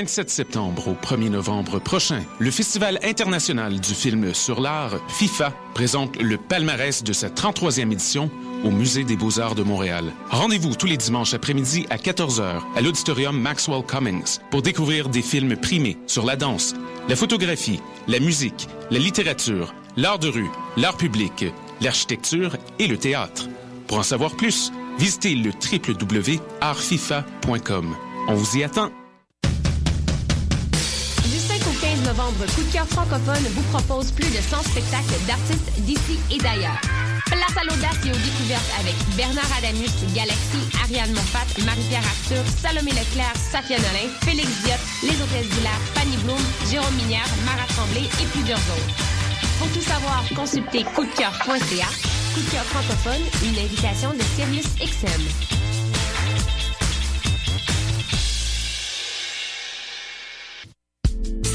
27 septembre au 1er novembre prochain, le Festival international du film sur l'art, FIFA, présente le palmarès de sa 33e édition au Musée des beaux-arts de Montréal. Rendez-vous tous les dimanches après-midi à 14h à l'auditorium Maxwell Cummings pour découvrir des films primés sur la danse, la photographie, la musique, la littérature, l'art de rue, l'art public, l'architecture et le théâtre. Pour en savoir plus, visitez le www.artfifa.com. On vous y attend. Novembre, Coup de cœur francophone vous propose plus de 100 spectacles d'artistes d'ici et d'ailleurs. Place à l'audace et aux découvertes avec Bernard Adamus, Galaxy, Ariane Moffat, Marie-Pierre Arthur, Salomé Leclerc, Safia Nolin, Félix Diot, Les Hôtesses d'Hilaire, Fanny Bloom, Jérôme Minière, Mara Tremblay et plusieurs autres. Pour tout savoir, consultez coupdecoeur.ca. Coup de cœur francophone, une invitation de Sirius XM.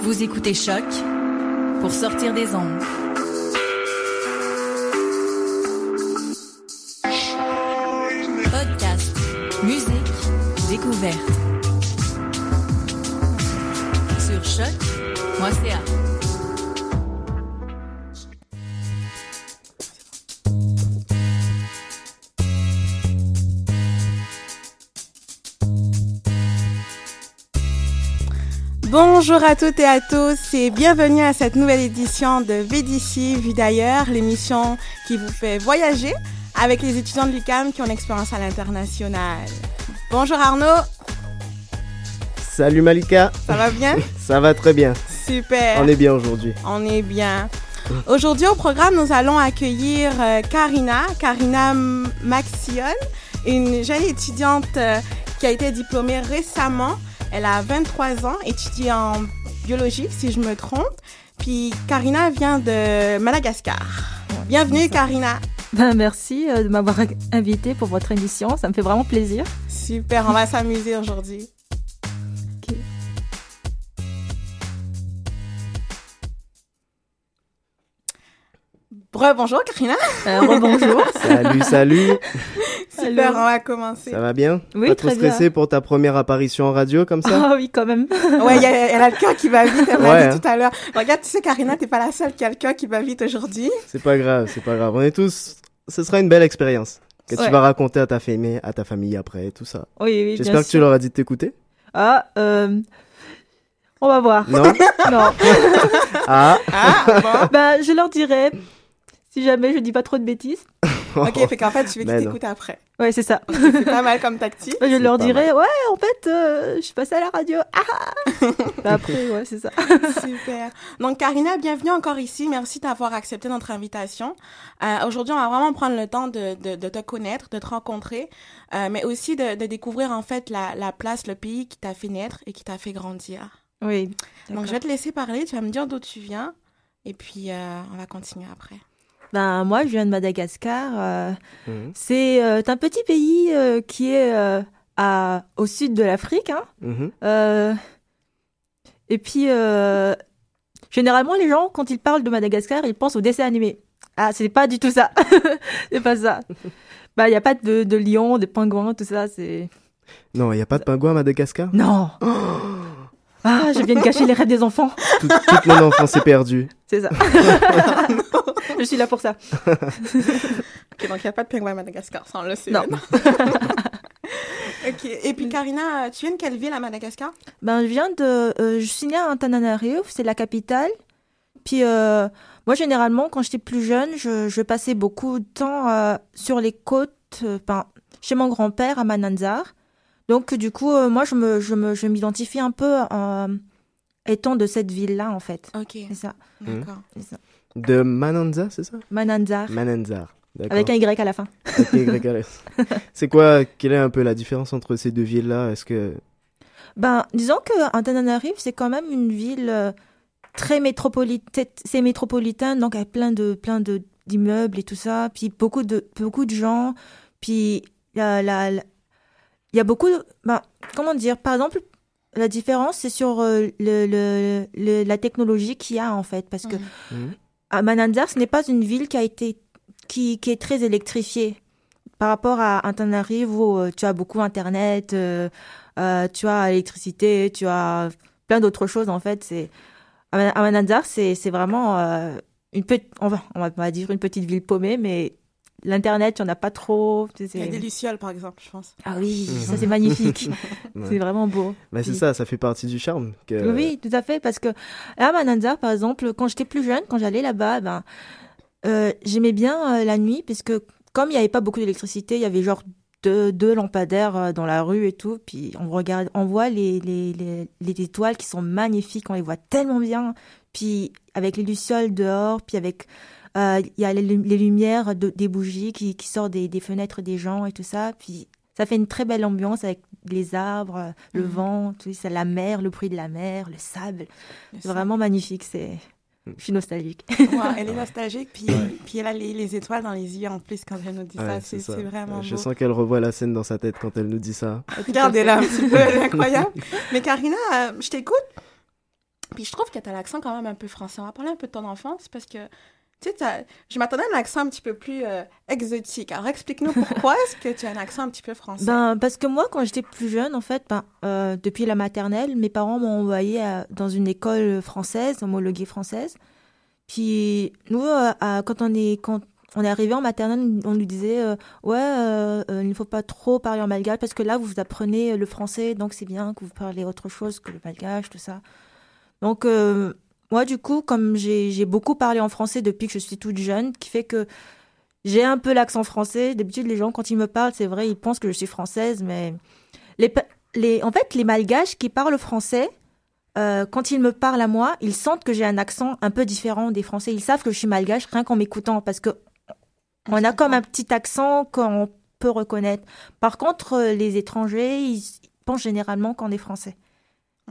Vous écoutez Choc pour sortir des ondes. Podcast, musique, découverte. Sur choc.ca. Bonjour à toutes et à tous et bienvenue à cette nouvelle édition de VDC Vue d'ailleurs, l'émission qui vous fait voyager avec les étudiants de l'UCAM qui ont l'expérience à l'international. Bonjour Arnaud, Salut Malika, ça va bien? Ça va très bien. Super. On est bien aujourd'hui. On est bien. Aujourd'hui au programme, nous allons accueillir euh, Karina, Karina Maxion, une jeune étudiante euh, qui a été diplômée récemment. Elle a 23 ans, étudie en biologie si je me trompe. Puis Karina vient de Madagascar. Bienvenue Karina. Ben, merci euh, de m'avoir invité pour votre émission. Ça me fait vraiment plaisir. Super, on va s'amuser aujourd'hui. Bonjour Karina. Euh, rebonjour. Salut, salut. Super, Allô. on va commencer. Ça va bien? Oui, Pas trop très bien. stressé pour ta première apparition en radio comme ça? Ah oui, quand même. Ouais, il y a- elle a le cœur qui va vite, elle Ouais, dit hein. tout à l'heure. Regarde, tu sais, Karina, t'es pas la seule qui a le cœur qui va vite aujourd'hui. C'est pas grave, c'est pas grave. On est tous. Ce sera une belle expérience que Ouais. tu vas raconter à ta famille, à ta famille après, tout ça. Oui, oui, bien J'espère que tu leur as dit de t'écouter. Ah, euh... On va voir. Non? Non. Ah Ah, bon. ben, je leur dirai. Si jamais je dis pas trop de bêtises. Ok, fait qu'en fait, tu veux qu'ils t'écoutent après. Ouais, c'est ça. C'est pas mal comme tactique. Je leur pas dirai, ouais, en fait, euh, je suis passée à la radio. Ah Ben, Après, ouais, c'est ça. Super. Donc, Karina, bienvenue encore ici. Merci d'avoir accepté notre invitation. Euh, Aujourd'hui, on va vraiment prendre le temps de, de, de te connaître, de te rencontrer, euh, mais aussi de, de découvrir en fait la, la place, le pays qui t'a fait naître et qui t'a fait grandir. Oui. Donc, je vais te laisser parler. Tu vas me dire d'où tu viens. Et puis, euh, on va continuer après. Ben, moi, je viens de Madagascar. euh, Mhm, C'est euh, un petit pays euh, qui est à, au sud de l'Afrique. Hein. mhm. Et puis, généralement, les gens, quand ils parlent de Madagascar, ils pensent au dessin animé. Ah, c'est pas du tout ça. c'est pas ça. Bah, il n'y a pas de, de lions, de pingouins, tout ça. C'est. Non, il y a pas de pingouin à Madagascar? Non! Ah, je viens de gâcher les rêves des enfants. Tout- Toute mon enfance est perdue. C'est ça. je suis là pour ça. Ok, donc il n'y a pas de pingouin à Madagascar, on le. Non. ok, et puis Karina, tu viens de quelle ville à Madagascar? Ben, je viens de. euh, je suis née à Antananarivo, c'est la capitale. Puis, euh, moi, généralement, quand j'étais plus jeune, je, je passais beaucoup de temps euh, sur les côtes, ben, chez mon grand-père à Mananzar. Donc, du coup, euh, moi, je me, je me, je m'identifie un peu euh, étant de cette ville-là, en fait. Ok, C'est ça, d'accord. De Mananza, c'est ça? Mananzar. Mananzar. Avec un Y à la fin. Avec un Y à la fin. C'est quoi, quelle est un peu la différence entre ces deux villes-là? Est-ce que... Ben, disons que Antananarive, c'est quand même une ville euh, très métropolitaine, c'est métropolitain, donc avec plein de, plein de, d'immeubles et tout ça, puis beaucoup de, beaucoup de gens, puis la, la, la- il y a beaucoup de, ben, comment dire, par exemple, la différence, c'est sur euh, le, le, le- la technologie qu'il y a, en fait, parce que Mhm. À Manandar, ce n'est pas une ville qui a été qui, est très électrifiée par rapport à Antananarive où euh, tu as beaucoup internet, euh, euh, tu as l'électricité, tu as plein d'autres choses en fait. C'est à Man- à Manandar, c'est vraiment une petite, on va dire une petite ville paumée, mais l'internet, tu en as pas trop. Il y a des lucioles, par exemple, je pense. Ah oui, Mhm. ça c'est magnifique, Ouais. c'est vraiment beau. Bah, c'est ça, ça fait partie du charme. Que... oui, tout à fait, parce que à Mananzar, par exemple, quand j'étais plus jeune, quand j'allais là-bas, ben, euh, j'aimais bien euh, la nuit, parce que comme il n'y avait pas beaucoup d'électricité, il y avait genre deux, deux lampadaires euh, dans la rue et tout, puis on regarde, on voit les, les, les, les étoiles qui sont magnifiques, on les voit tellement bien, puis avec les lucioles dehors, puis avec euh, il y a les, lu- les lumières de- des bougies qui, qui sortent des, des fenêtres des gens et tout ça, puis ça fait une très belle ambiance avec les arbres, euh, le Mhm. vent, tout ça, la mer, le bruit de la mer, le sable. Le C'est vraiment magnifique. C'est, je suis nostalgique. Ouais, elle est nostalgique, puis, puis elle a les, les étoiles dans les yeux en plus quand elle nous dit Ouais, ça. c'est C'est ça. c'est vraiment Je beau. sens qu'elle revoit la scène dans sa tête quand elle nous dit ça. Regardez-la un petit peu, elle est incroyable. Mais Karina, euh, je t'écoute, puis je trouve que tu as l'accent quand même un peu français. On va parler un peu de ton enfance, parce que, tu sais, je m'attendais à un accent un petit peu plus euh, exotique. Alors explique-nous pourquoi est-ce que tu as un accent un petit peu français? Ben, parce que moi, quand j'étais plus jeune, en fait, ben, euh, depuis la maternelle, mes parents m'ont envoyé à- dans une école française, homologuée française. Puis nous, euh, à- quand on est quand on est arrivé en maternelle, on nous disait euh, ouais, euh, euh, il ne faut pas trop parler en malgache parce que là, vous apprenez le français, donc c'est bien que vous parlez autre chose que le malgache, tout ça. Donc moi, du coup, comme j'ai beaucoup parlé en français depuis que je suis toute jeune, qui fait que j'ai un peu l'accent français. D'habitude, les gens, quand ils me parlent, c'est vrai, ils pensent que je suis française, mais les, les, en fait, les malgaches qui parlent français, euh, quand ils me parlent à moi, ils sentent que j'ai un accent un peu différent des Français. Ils savent que je suis malgache rien qu'en m'écoutant, parce que on a comme un petit accent qu'on peut reconnaître. Par contre, euh, les étrangers, ils ils pensent généralement qu'on est français.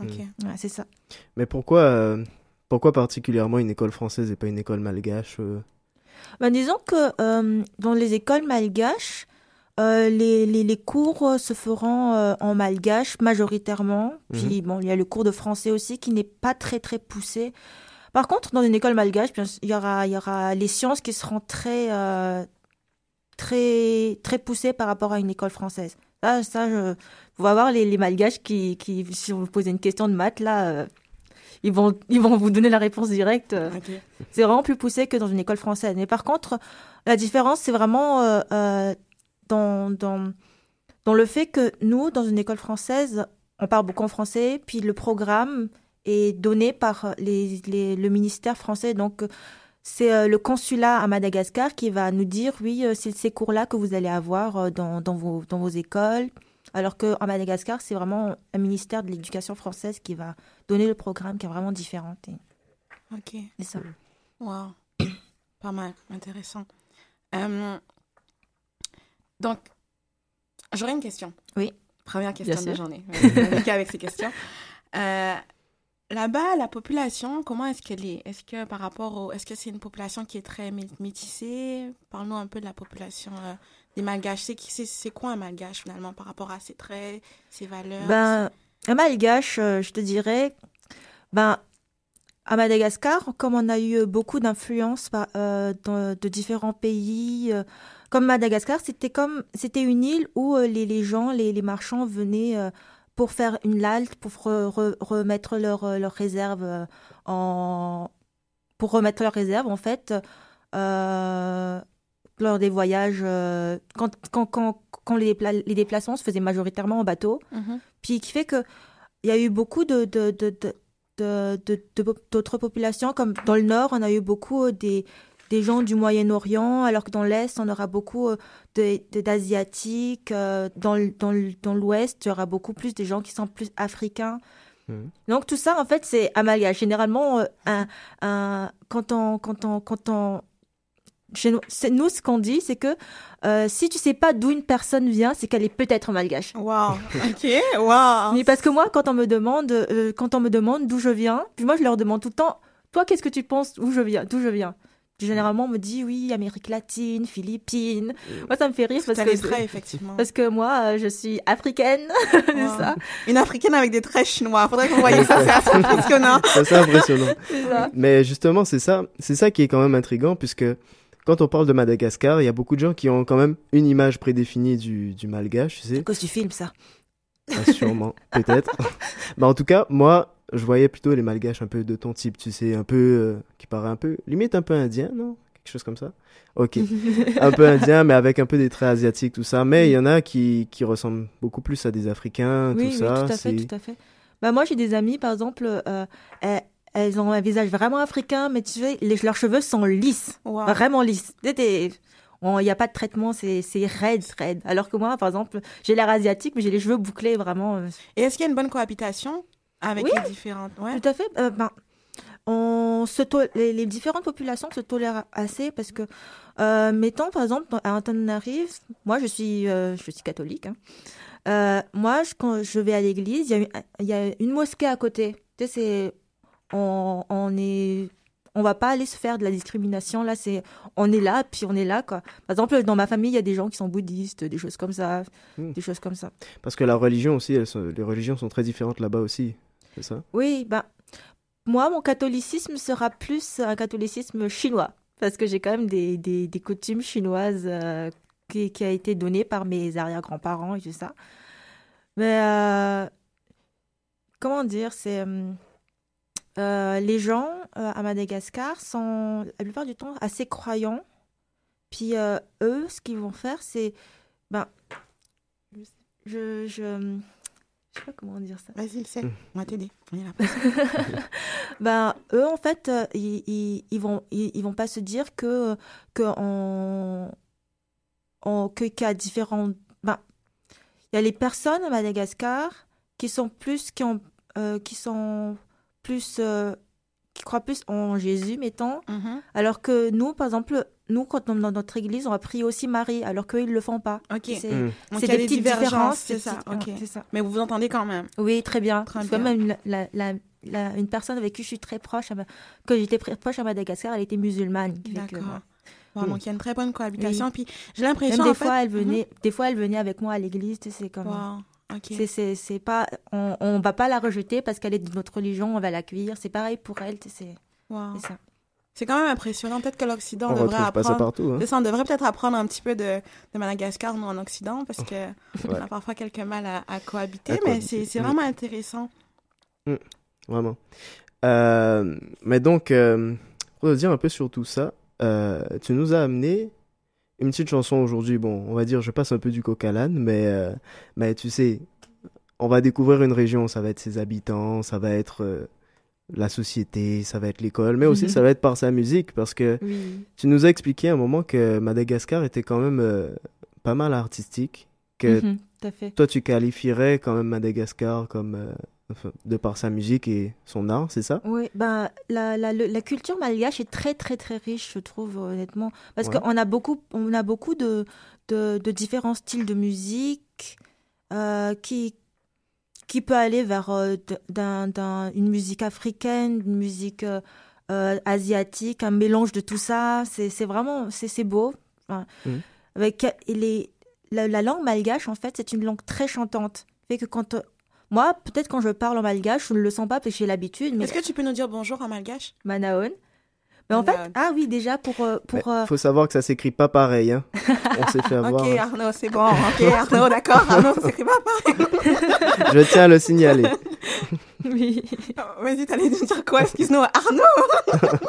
Ok. Ouais, c'est ça. Mais pourquoi, euh, pourquoi particulièrement une école française et pas une école malgache Ben, disons que euh, dans les écoles malgaches, euh, les, les, les cours euh, se feront euh, en malgache majoritairement. Puis bon, il y a le cours de français aussi qui n'est pas très très poussé. Par contre, dans une école malgache, il y aura, il y aura les sciences qui seront très très très poussées par rapport à une école française. Ça, ça, je, vous allez voir les, les malgaches qui, qui, si on vous posez une question de maths là. Ils vont, ils vont vous donner la réponse directe. c'est vraiment plus poussé que dans une école française. Mais par contre, la différence, c'est vraiment euh, euh, dans, dans, dans le fait que nous, dans une école française, on parle beaucoup en français, puis le programme est donné par les, les- le ministère français. Donc, c'est euh, le consulat à Madagascar qui va nous dire, oui, c'est ces cours-là que vous allez avoir dans, dans, vos, dans vos écoles. Alors qu'à Madagascar, c'est vraiment un ministère de l'éducation française qui va donner le programme qui est vraiment différent. Et- Ok. C'est ça. Wow. Pas mal. Intéressant. Euh, donc, j'aurais une question. Oui. Première question Bien de la journée. Avec, avec ces questions. Euh, Là-bas, la population, comment est-ce qu'elle est? Est-ce que par rapport au... Est-ce que c'est une population qui est très mé- métissée? Parle-nous un peu de la population euh, des malgaches. C'est quoi un malgache finalement par rapport à ses traits, ses valeurs Ben, un malgache, euh, je te dirais, ben, à Madagascar, comme on a eu beaucoup d'influences par- euh, de différents pays, euh, comme Madagascar, c'était comme c'était une île où euh, les, les gens, les, les marchands venaient pour faire une halte, pour re- re- remettre leurs leur réserves en pour remettre leurs réserves en fait lors des voyages euh, quand, quand, quand, quand les, dépla- les déplacements se faisaient majoritairement en bateau Mhm. puis qui fait que il y a eu beaucoup de de- de- de- de- de- de- d'autres populations comme dans le nord on a eu beaucoup euh, des des gens du Moyen-Orient alors que dans l'est on aura beaucoup euh, de- de- d'asiatiques euh, dans l'ouest il y aura beaucoup plus des gens qui sont plus africains Mhm. donc tout ça en fait c'est amalgame généralement euh, un, un- quand on quand on quand on chez nous, ce qu'on dit, c'est que euh, si tu sais pas d'où une personne vient, c'est qu'elle est peut-être malgache. Wow. OK. Wow. Mais parce que moi, quand on me demande, euh, quand on me demande d'où je viens, puis moi, je leur demande tout le temps, toi, qu'est-ce que tu penses d'où je viens, d'où je viens? Généralement, on me dit oui, Amérique latine, Philippines. Moi, ça me fait rire parce les que traits, effectivement. parce que moi, euh, je suis africaine, c'est Wow. ça, Une africaine avec des traits chinois. Faudrait que vous voyez ça, c'est assez impressionnant. C'est assez impressionnant. ça. Mais justement, c'est ça, c'est ça qui est quand même intriguant, puisque quand on parle de Madagascar, il y a beaucoup de gens qui ont quand même une image prédéfinie du, du malgache, tu sais. À cause du film, ça. Ah, sûrement, peut-être. Mais en tout cas, moi, je voyais plutôt les malgaches un peu de ton type, tu sais, un peu, euh, qui paraît un peu, limite un peu indien, non? Quelque chose comme ça Ok. un peu indien, mais avec un peu des traits asiatiques, tout ça. Mais il y en a qui, qui ressemblent beaucoup plus à des Africains, Oui, tout oui, ça. tout à fait, tout à fait. Bah, moi, j'ai des amis, par exemple, euh, elles, ont un visage vraiment africain, mais tu sais, les- leurs cheveux sont lisses, Wow. vraiment lisses. Il n'y a pas de traitement, c'est raide, raide. Alors que moi, par exemple, j'ai l'air asiatique, mais j'ai les cheveux bouclés, vraiment. euh, Et est-ce qu'il y a une bonne cohabitation avec Oui. les différentes? Ouais. Tout à fait. euh, ben, on se les, les différentes populations se tolèrent assez parce que, euh, mettons par exemple à Antananarive, moi je suis, euh, je suis catholique. hein. Euh, moi, je- quand je vais à l'église, il y, a une- il y a une mosquée à côté. Tu sais, on, on est, on va pas aller se faire de la discrimination. Là, c'est, on est là, puis on est là quoi. Par exemple, dans ma famille, il y a des gens qui sont bouddhistes, des choses comme ça, Hmm. des choses comme ça. Parce que la religion aussi, elles sont- les religions sont très différentes là-bas aussi, c'est ça? Oui, ben, moi, mon catholicisme sera plus un catholicisme chinois, parce que j'ai quand même des, des, des coutumes chinoises euh, qui, qui a été donné par mes arrière-grands-parents et tout ça. Mais, euh, comment dire, c'est... euh, euh, les gens euh, à Madagascar sont, la plupart du temps, assez croyants. Puis euh, eux, ce qu'ils vont faire, c'est... Ben, je... je je sais pas comment dire ça. Vas-y, le sel. Hmm. On va t'aider. On est là. Ben, eux, en fait, ils, ils, ils vont, ils, ils vont pas se dire que, que on, on- que, qu'il y a différents, ben, il y a les personnes à Madagascar qui sont plus, qui ont, euh, qui sont plus, euh, qui croient plus en Jésus, mettons, Mhm. alors que nous, par exemple, nous, quand on est dans notre église, on va prier aussi Marie, alors qu'eux, ils le font pas. Ok. C'est, a des des petites différences, c'est ça. petites- Ok. c'est ça. Mais vous vous entendez quand même. Oui, très bien. Très C'est quand bien. même la, la, la- la- une personne avec qui je suis très proche, Ma- que j'étais très proche à Madagascar, elle était musulmane. D'accord. Donc, il y a une très bonne cohabitation. Puis, j'ai l'impression. Même des en fait- fois, elle Mhm. venait, des fois, elle venait avec moi à l'église. tu sais, C'est comme, Wow. Ok. c'est, c'est, c'est pas, on, on va pas la rejeter parce qu'elle est de notre religion, on va l'accueillir. C'est pareil pour elle. C'est, Wow. c'est ça. C'est quand même impressionnant. Peut-être que l'Occident On devrait retrouve pas ça apprendre. partout. Hein. On devrait peut-être apprendre un petit peu de, de Madagascar, nous, en Occident, parce que on Ouais. a parfois quelques mal à, à cohabiter, À mais cohabiter, c'est c'est oui. vraiment intéressant. Vraiment. Euh, mais donc, euh, pour te dire un peu sur tout ça, euh, tu nous as amené une petite chanson aujourd'hui. Bon, on va dire, je passe un peu du coq à l'âne, mais, euh, mais tu sais, on va découvrir une région, ça va être ses habitants, ça va être euh, la société, ça va être l'école, mais aussi Mhm. ça va être par sa musique, parce que Oui. tu nous as expliqué à un moment que Madagascar était quand même euh, pas mal artistique, que à fait. toi tu qualifierais quand même Madagascar comme de par sa musique et son art, c'est ça? Oui, ben, la, la, la culture malgache est très, très, très riche, je trouve, honnêtement. Parce Ouais. qu'on a beaucoup, on a beaucoup de, de, de différents styles de musique euh, qui, qui peut aller vers euh, d'un, d'un- une musique africaine, une musique euh, asiatique, un mélange de tout ça. C'est, c'est vraiment, c'est, c'est beau. Enfin, Mhm. avec, les, la, la langue malgache, en fait, c'est une langue très chantante. Fait que quand... euh, moi, peut-être quand je parle en malgache, je ne le sens pas parce que j'ai l'habitude, mais Est-ce que tu peux nous dire bonjour en malgache? Manaon. Mais en fait, ah oui, déjà pour euh, pour Mais euh, faut savoir que ça s'écrit pas pareil, hein. On s'est fait avoir. Ok. Arnaud, c'est bon. Ok, Arnaud, d'accord. Arnaud, ça s'écrit pas pareil. Je tiens à le signaler. oui. Oh, Vas-y, t'allais nous dire quoi? Excuse-nous, Arnaud.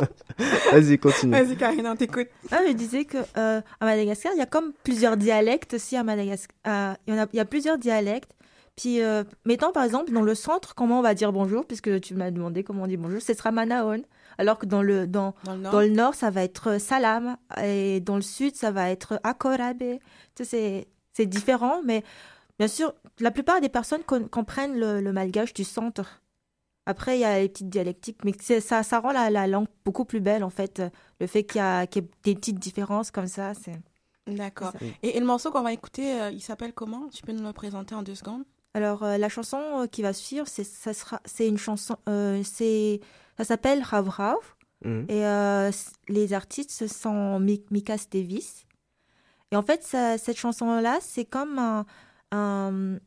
Vas-y, continue. Vas-y, Karine, on t'écoute. Ah, je disais que euh, à Madagascar, il y a comme plusieurs dialectes aussi à Madagascar. il y en a, il y a plusieurs dialectes. Puis, euh, mettons par exemple dans le centre, comment on va dire bonjour, puisque tu m'as demandé comment on dit bonjour, ce sera Manaon. Alors que dans le dans Dans le nord. dans le nord, ça va être salam, et dans le sud, ça va être akorabe. Tu sais, c'est c'est différent, mais bien sûr, la plupart des personnes comprennent le, le malgache du centre. Après, il y a les petites dialectiques, mais ça, ça rend la, la langue beaucoup plus belle, en fait. Le fait qu'il y, a qu'il y ait des petites différences comme ça, c'est... D'accord. Et, et le morceau qu'on va écouter, euh, il s'appelle comment? Tu peux nous le présenter en deux secondes? Alors, euh, la chanson euh, qui va suivre, c'est, ça sera, c'est une chanson... euh, c'est, ça s'appelle Rav Rav. Mhm. Et euh, les artistes ce sont Mi- Mika Davis. Et en fait, ça- cette chanson-là, c'est comme un, un,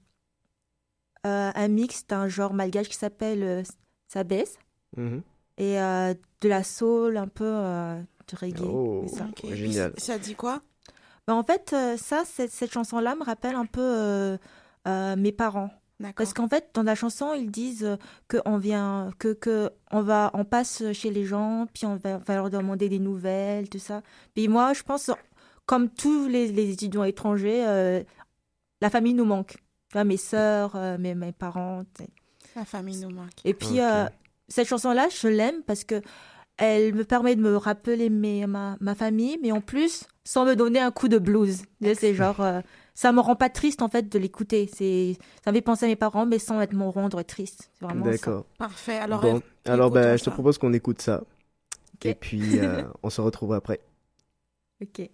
euh, un mix d'un genre malgache qui s'appelle euh, Sabès Mhm. et euh, de la soul, un peu euh, de reggae. Oh. ça. Génial. Ça dit quoi? Ben, en fait, ça, cette chanson-là me rappelle un peu euh, mes parents. Parce qu'en fait, dans la chanson, ils disent euh, que on vient, que, que on va, on passe chez les gens, puis on va, on va leur demander des nouvelles, tout ça. Puis moi, je pense, comme tous les, les étudiants étrangers, euh, la famille nous manque. Mes sœurs, euh, mes, mes parents. La famille nous manque. Et puis, euh, cette chanson-là, je l'aime parce que elle me permet de me rappeler mes, ma, ma famille, mais en plus, sans me donner un coup de blues. C'est genre, euh, ça me rend pas triste en fait de l'écouter. C'est, ça me fait penser à mes parents, mais sans être me rendre triste. C'est vraiment ça. D'accord. Parfait. Alors, Bon, euh, alors bah, je te propose qu'on écoute ça. Et puis, euh, on se retrouve après. Ok.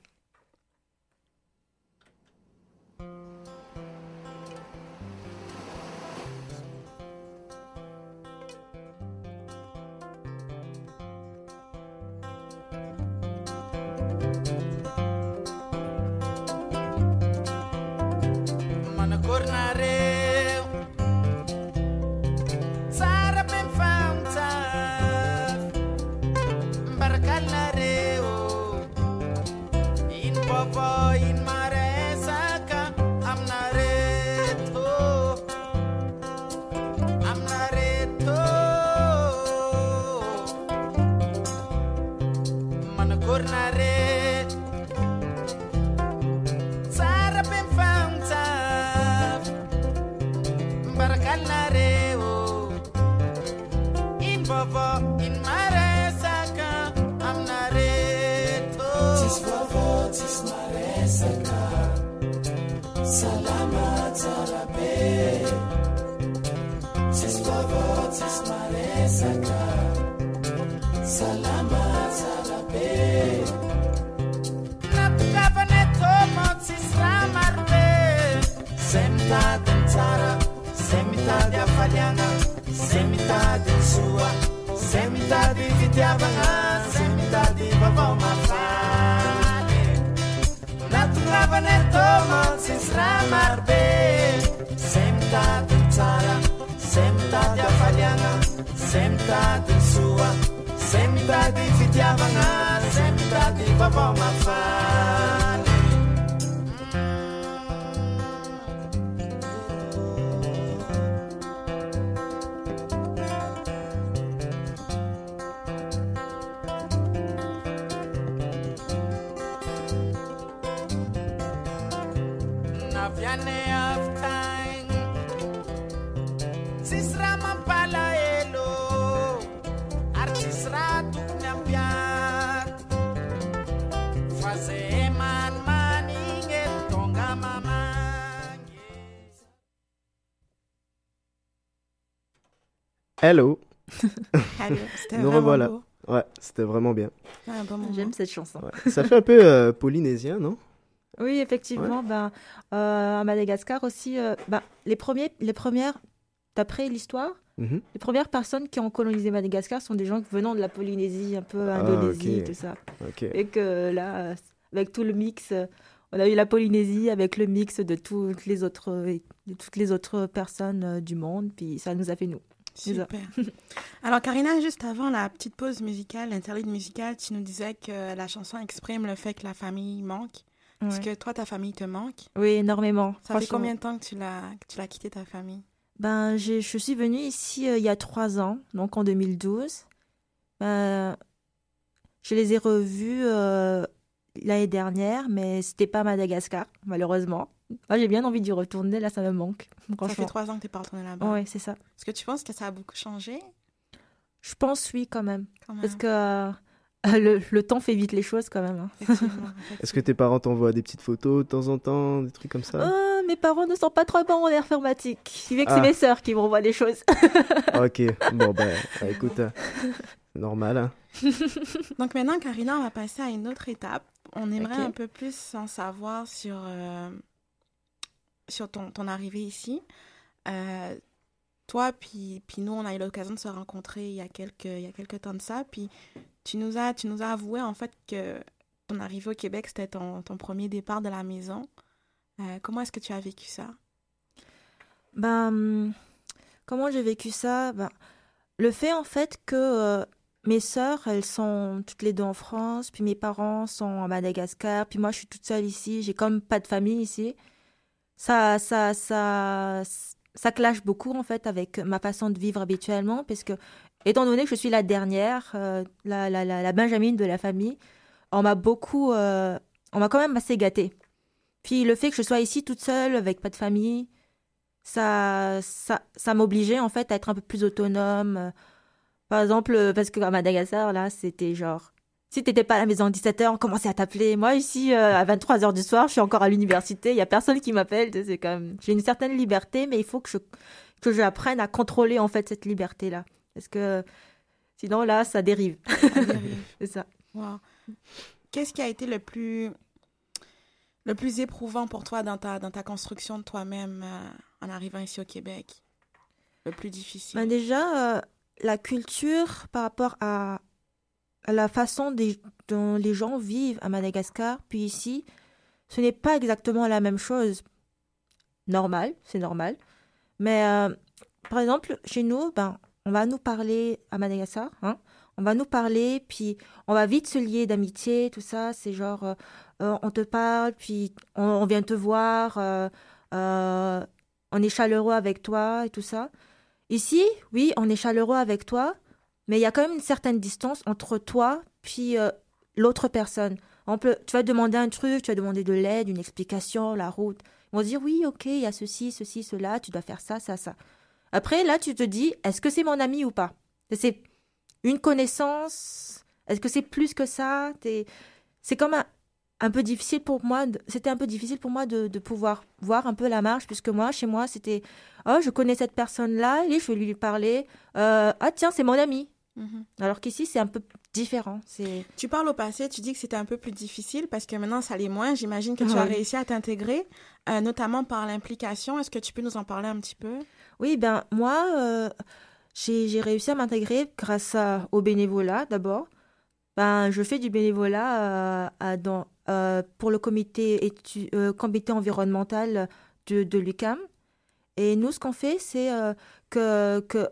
romances ramar. Senta de Zara, senta de Afaliana, senta de Sua, senta de Fitiavana, senta di Papà Mafà. Hello. C'était Nous vraiment revoilà. beau. Ouais, c'était vraiment bien. Bon. J'aime cette chanson. Ouais. Ça fait un peu euh, polynésien, non? Oui, effectivement. Ben, euh, à Madagascar aussi, euh, ben, les, premiers, les premières, d'après l'histoire, Mhm. les premières personnes qui ont colonisé Madagascar sont des gens venant de la Polynésie, un peu Ah, Indonésie, tout ça. Et que là, avec tout le mix, on a eu la Polynésie avec le mix de toutes les autres, de toutes les autres personnes du monde, puis ça nous a fait nous. Super. Alors, Karina, juste avant la petite pause musicale, l'interlude musicale, tu nous disais que la chanson exprime le fait que la famille manque. Est-ce que toi, ta famille te manque? Oui, énormément. Ça fait combien de temps que tu l'as quitté ta famille? Ben, je suis venue ici euh, il y a trois ans, donc en 2012. Ben, je les ai revus euh, l'année dernière, mais c'était pas à Madagascar, malheureusement. Moi, j'ai bien envie d'y retourner, là, ça me manque. Ça fait trois ans que tu n'es pas retourné là-bas. Oui, c'est ça. Est-ce que tu penses que ça a beaucoup changé? Je pense oui, quand même. quand même Parce que euh, le, le temps fait vite les choses, quand même. hein. Est-ce que tes parents t'envoient des petites photos de temps en temps, des trucs comme ça? Euh, mes parents ne sont pas trop bons en informatique. Il veut que Ah. c'est mes sœurs qui m'envoient des choses. Ok, bon ben, euh, écoute, euh, normal. Hein. Donc maintenant, Karina, on va passer à une autre étape. On aimerait un peu plus en savoir sur, euh, sur ton, arrivée ici. Euh, toi, puis, nous, on a eu l'occasion de se rencontrer il y, a quelques, temps de ça. Puis tu nous as, tu nous as avoué en fait que ton arrivée au Québec, c'était ton, ton premier départ de la maison. Euh, comment est-ce que tu as vécu ça? Ben, hum, comment j'ai vécu ça? Ben, Le fait en fait que euh, mes sœurs, elles sont toutes les deux en France, puis mes parents sont à Madagascar, puis moi je suis toute seule ici, j'ai comme pas de famille ici. Ça, ça, ça, ça clash beaucoup en fait avec ma façon de vivre habituellement, parce que étant donné que je suis la dernière, euh, la, la, la, la de la famille, on m'a beaucoup, euh, on m'a quand même assez gâtée. Puis le fait que je sois ici toute seule, avec pas de famille, ça, ça, ça m'obligeait en fait à être un peu plus autonome. Par exemple, parce qu'à Madagascar, là, c'était genre, si t'étais pas à la maison à 17h, on commençait à t'appeler. Moi, ici, euh, à 23h du soir, je suis encore à l'université, il y a personne qui m'appelle. C'est comme, j'ai une certaine liberté, mais il faut que je, que j'apprenne à contrôler en fait cette liberté-là. Parce que sinon, là, ça dérive. C'est ça. Wow. Qu'est-ce qui a été le plus, le plus éprouvant pour toi dans ta, dans ta construction de toi-même euh, en arrivant ici au Québec? Le plus difficile? Ben déjà, euh, la culture par rapport à la façon dont les gens vivent à Madagascar, puis ici, ce n'est pas exactement la même chose. Normal, c'est normal. Mais euh, par exemple, chez nous, ben, on va nous parler à Madagascar, hein, on va nous parler, puis on va vite se lier d'amitié, tout ça. C'est genre, euh, euh, on te parle, puis on, vient te voir, on est chaleureux avec toi et tout ça. Ici, oui, on est chaleureux avec toi, mais il y a quand même une certaine distance entre toi puis euh, l'autre personne. On peut, tu vas demander un truc, tu vas demander de l'aide, une explication, la route. Ils vont se dire oui, ok, il y a ceci, ceci, cela, tu dois faire ça, ça, ça. Après, là, tu te dis, est-ce que c'est mon ami ou pas? C'est une connaissance? Est-ce que c'est plus que ça? T'es- C'est comme un, un peu difficile pour moi. de- C'était un peu difficile pour moi de, de pouvoir voir un peu la marche, puisque moi, chez moi, c'était oh, je connais cette personne-là, je vais lui parler. Euh, ah tiens, c'est mon ami. Mhm. Alors qu'ici, c'est un peu différent. C'est Tu parles au passé, tu dis que c'était un peu plus difficile parce que maintenant ça l'est moins. J'imagine que tu as Oui. réussi à t'intégrer, euh, notamment par l'implication. Est-ce que tu peux nous en parler un petit peu? Oui, ben moi, euh, j'ai j'ai réussi à m'intégrer grâce à- au bénévolat d'abord. Ben, je fais du bénévolat euh, à- dans, euh, pour le comité, étu- euh, comité environnemental de, de l'UCAM. Et nous, ce qu'on fait, c'est euh, que, que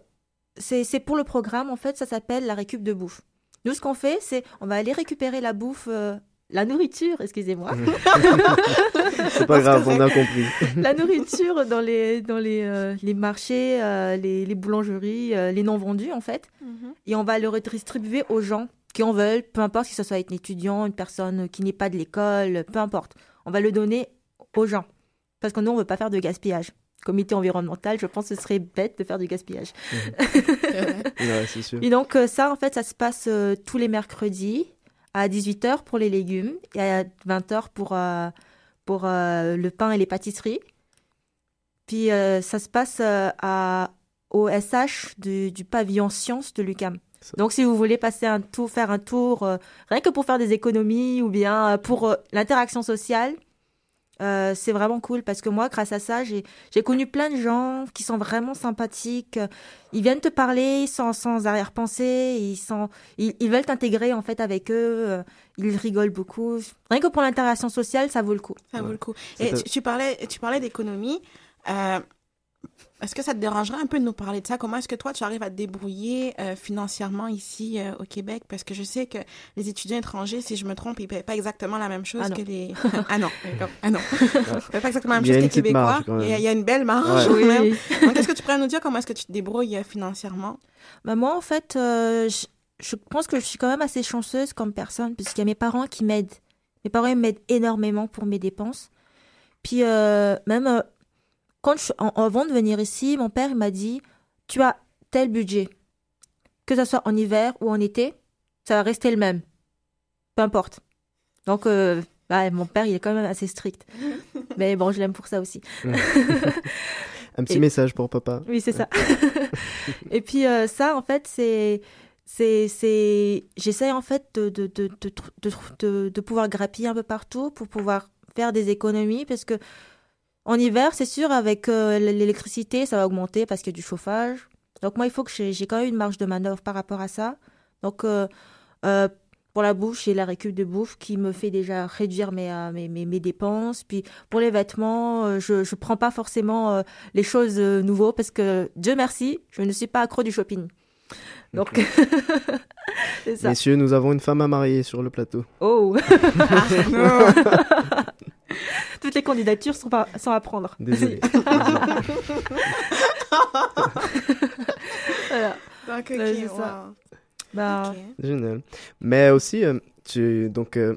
c'est pour le programme, en fait, ça s'appelle la récup de bouffe. Nous, ce qu'on fait, c'est on va aller récupérer la bouffe, euh, la nourriture, excusez-moi. C'est pas grave, on a compris. la nourriture dans les, dans les, euh, les marchés, euh, les, les boulangeries, euh, les non vendus en fait. Et on va le redistribuer aux gens qui en veulent, peu importe si ce soit un étudiant, une personne qui n'est pas de l'école, peu importe. On va le donner aux gens. Parce que nous, on ne veut pas faire de gaspillage. Comité environnemental, je pense que ce serait bête de faire du gaspillage. Ouais, sûr. Et donc euh, ça, en fait, ça se passe euh, tous les mercredis à 18h pour les légumes et à 20h pour, euh, pour euh, le pain et les pâtisseries. Puis ça se passe à, au SH du, du pavillon sciences de l'UCAM. Donc si vous voulez passer un tour, faire un tour, rien que pour faire des économies ou bien pour l'interaction sociale, euh, c'est vraiment cool parce que moi, grâce à ça, j'ai j'ai connu plein de gens qui sont vraiment sympathiques. Ils viennent te parler sans, sans arrière-pensée, ils, sont, ils, ils veulent t'intégrer en fait avec eux, euh, ils rigolent beaucoup. Rien que pour l'interaction sociale, ça vaut le coup. Ça vaut le coup. Et tu parlais, tu parlais d'économie. Euh, est-ce que ça te dérangerait un peu de nous parler de ça? Comment est-ce que toi, tu arrives à te débrouiller euh, financièrement ici euh, au Québec? Parce que je sais que les étudiants étrangers, si je me trompe, ils ne paient pas exactement la même chose Ah que les... ah non, d'accord. ah non. Ils ne pas exactement la même chose que les Québécois. marge. Il y, a, il y a une belle marge Ouais. quand même. Donc, est-ce que tu pourrais nous dire comment est-ce que tu te débrouilles euh, financièrement? Bah, moi, en fait, euh, je, je pense que je suis quand même assez chanceuse comme personne, puisqu'il y a mes parents qui m'aident. Mes parents m'aident énormément pour mes dépenses. Puis, euh, même euh, quand je, en- avant de venir ici, mon père m'a dit Tu as tel budget. Que ce soit en hiver ou en été, ça va rester le même. Peu importe. Donc, euh, mon père, il est quand même assez strict. Mais bon, je l'aime pour ça aussi. Un petit Et- message pour papa. Oui, c'est ça. et puis euh, ça, en fait, c'est c'est c'est j'essaie en fait de de, de, de- de pouvoir grappiller un peu partout pour pouvoir faire des économies parce que en hiver, c'est sûr, avec euh, l'électricité, ça va augmenter parce qu'il y a du chauffage. Donc moi, il faut que j'ai quand même une marge de manœuvre par rapport à ça. Donc euh, euh, pour la bouffe, j'ai la récup de bouffe qui me fait déjà réduire mes, euh, mes, mes, mes dépenses. Puis pour les vêtements, euh, je ne prends pas forcément euh, les choses euh, nouveaux parce que, Dieu merci, je ne suis pas accro du shopping. Donc, c'est ça. Messieurs, nous avons une femme à marier sur le plateau. Oh Toutes les candidatures sont, pas, sont à prendre. Désolé. Voilà. Donc, ok, Ouais, c'est ça. wow. Bah. Génial. Mais aussi, euh, tu, donc, euh,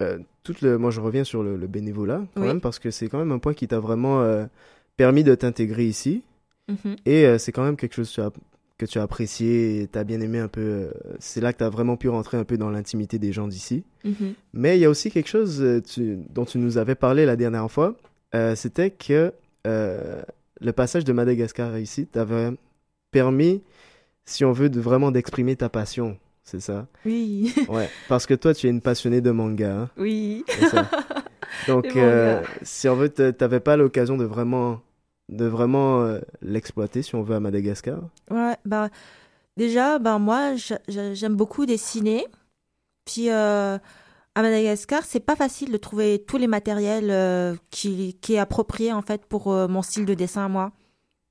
euh, tout le, moi je reviens sur le, le bénévolat quand Oui. même parce que c'est quand même un point qui t'a vraiment euh, permis de t'intégrer ici mhm. et euh, c'est quand même quelque chose que tu as, que tu as apprécié et t'as bien aimé un peu. euh, c'est là que t'as vraiment pu rentrer un peu dans l'intimité des gens d'ici. Mhm. Mais il y a aussi quelque chose euh, tu- dont tu nous avais parlé la dernière fois. euh, C'était que le passage de Madagascar ici t'avait permis, si on veut, de vraiment d'exprimer ta passion. C'est ça? Oui, Ouais. Parce que toi, tu es une passionnée de manga. hein, oui. ça. Donc, si on veut, t'a- t'avais pas l'occasion de vraiment, de vraiment euh, l'exploiter, si on veut, à Madagascar. Ouais, bah, déjà, ben moi, j'a- j'a- j'aime beaucoup dessiner. Puis, euh, à Madagascar, c'est pas facile de trouver tous les matériels euh, qui, qui est approprié, en fait, pour mon style de dessin, à moi.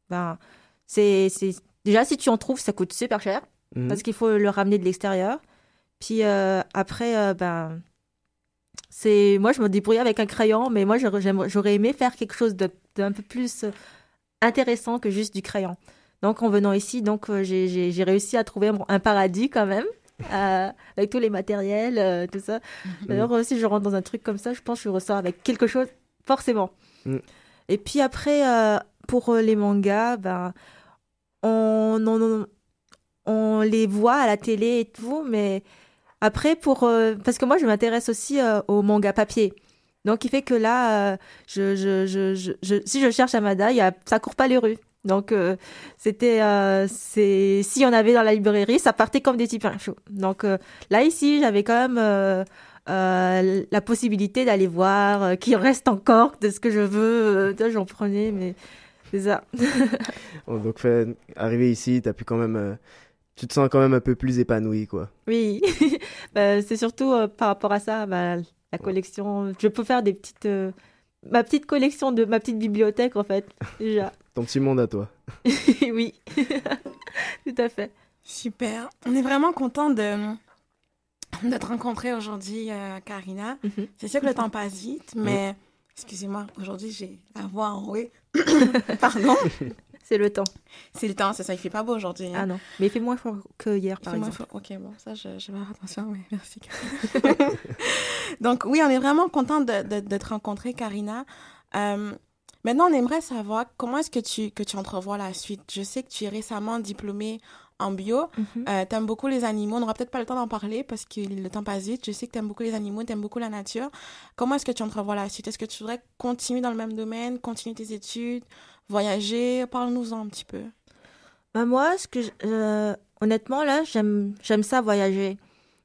Ben, c'est, c'est... Déjà, si tu en trouves, ça coûte super cher, Mhm. parce qu'il faut le ramener de l'extérieur. Puis, après, ben... C'est... Moi, je me débrouille avec un crayon, mais moi, j'aurais, aimé faire quelque chose d'un peu plus intéressant que juste du crayon. Donc, en venant ici, donc euh, j'ai- réussi à trouver un paradis quand même, euh, avec tous les matériels, euh, tout ça. D'ailleurs, euh, si je rentre dans un truc comme ça, je pense que je ressors avec quelque chose, forcément. Mm. Et puis après, euh, pour les mangas, ben, on, on, on les voit à la télé et tout, mais après, pour, euh, parce que moi, je m'intéresse aussi euh, aux mangas papier. Donc, il fait que là, euh, je, je, je, je, si je cherche Amada, y a, ça court pas les rues. Donc, euh, c'était, c'est, si on avait dans la librairie, ça partait comme des pains chauds. Donc, là, ici, j'avais quand même la possibilité d'aller voir qu'il reste encore de ce que je veux. J'en prenais, mais c'est ça. Oh, donc, fait, arrivé ici, t'as pu quand même, tu te sens quand même un peu plus épanoui, quoi. Oui, Bah, c'est surtout euh, par rapport à ça, bah, la collection. Je peux faire des petites, euh, ma petite collection de ma petite bibliothèque en fait déjà. Ton petit monde à toi. oui, tout à fait. Super. On est vraiment content de, de te rencontrer aujourd'hui, euh, Karina. Mhm. C'est sûr que le temps passe vite, mais excusez-moi, aujourd'hui j'ai la voix enrouée. Pardon. C'est le temps. C'est le temps, c'est ça. Il fait pas beau aujourd'hui. hein. Ah non, mais il fait moins chaud que hier par C'est moins exemple. fort. Ok, bon, ça, je, je vais faire attention, mais merci. Donc, oui, on est vraiment content de, de, de te rencontrer, Karina. Euh, maintenant, on aimerait savoir comment est-ce que tu, que tu entrevois la suite. Je sais que tu es récemment diplômée en bio. Euh, t'aimes beaucoup les animaux. On n'aura peut-être pas le temps d'en parler parce que le temps passe vite. Je sais que t'aimes beaucoup les animaux, t'aimes beaucoup la nature. Comment est-ce que tu entrevois la suite? Est-ce que tu voudrais continuer dans le même domaine, continuer tes études, voyager? Parle-nous-en un petit peu. Bah, moi, ce que je- euh, honnêtement là, j'aime j'aime ça voyager.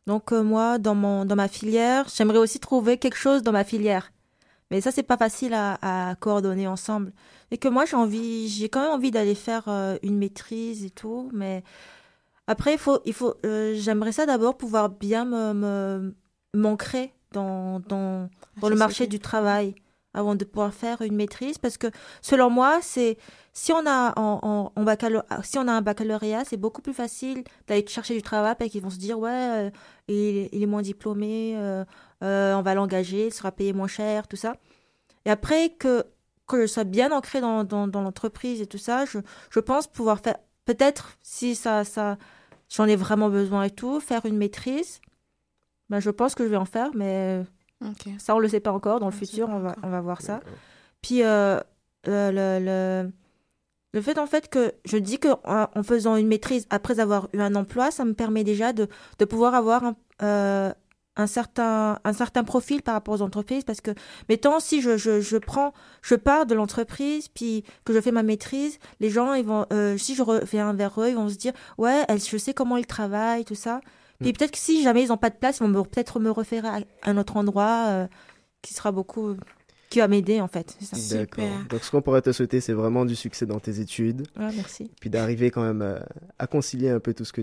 Donc euh, moi, dans mon dans ma filière, j'aimerais aussi trouver quelque chose dans ma filière. Mais ça, c'est pas facile à, à coordonner ensemble. Et que moi, j'ai envie, j'ai quand même envie d'aller faire euh, une maîtrise et tout. Mais après, il faut, il faut, j'aimerais ça d'abord pouvoir bien me, me m'ancrer dans, dans, dans le marché du travail avant de pouvoir faire une maîtrise. Parce que selon moi, c'est si on a en, si on a un baccalauréat, c'est beaucoup plus facile d'aller chercher du travail parce qu'ils vont se dire ouais, euh, il, est moins diplômé, euh, euh, on va l'engager, il sera payé moins cher, tout ça. Et après que que je sois bien ancré dans, dans, dans l'entreprise et tout ça, je, je pense pouvoir faire peut-être si ça ça j'en ai vraiment besoin et tout, faire une maîtrise. Ben, je pense que je vais en faire, mais Ça on le sait pas encore. Dans le On futur, on va on va voir ça. Puis euh, le, le, le, le fait en fait que je dis que en en faisant une maîtrise après avoir eu un emploi, ça me permet déjà de, de pouvoir avoir un, euh, un certain un certain profil par rapport aux entreprises. Parce que mettons si je, je, je prends je pars de l'entreprise puis que je fais ma maîtrise les gens ils vont euh, si je reviens vers eux ils vont se dire ouais elle, je sais comment ils travaillent tout ça puis peut-être que si jamais ils n'ont pas de place ils vont me- peut-être me refaire à un autre endroit euh, qui sera beaucoup qui va m'aider en fait c'est ça. D'accord. Donc, ce qu'on pourrait te souhaiter, c'est vraiment du succès dans tes études, Ouais, merci puis d'arriver quand même à, à concilier un peu tout ce que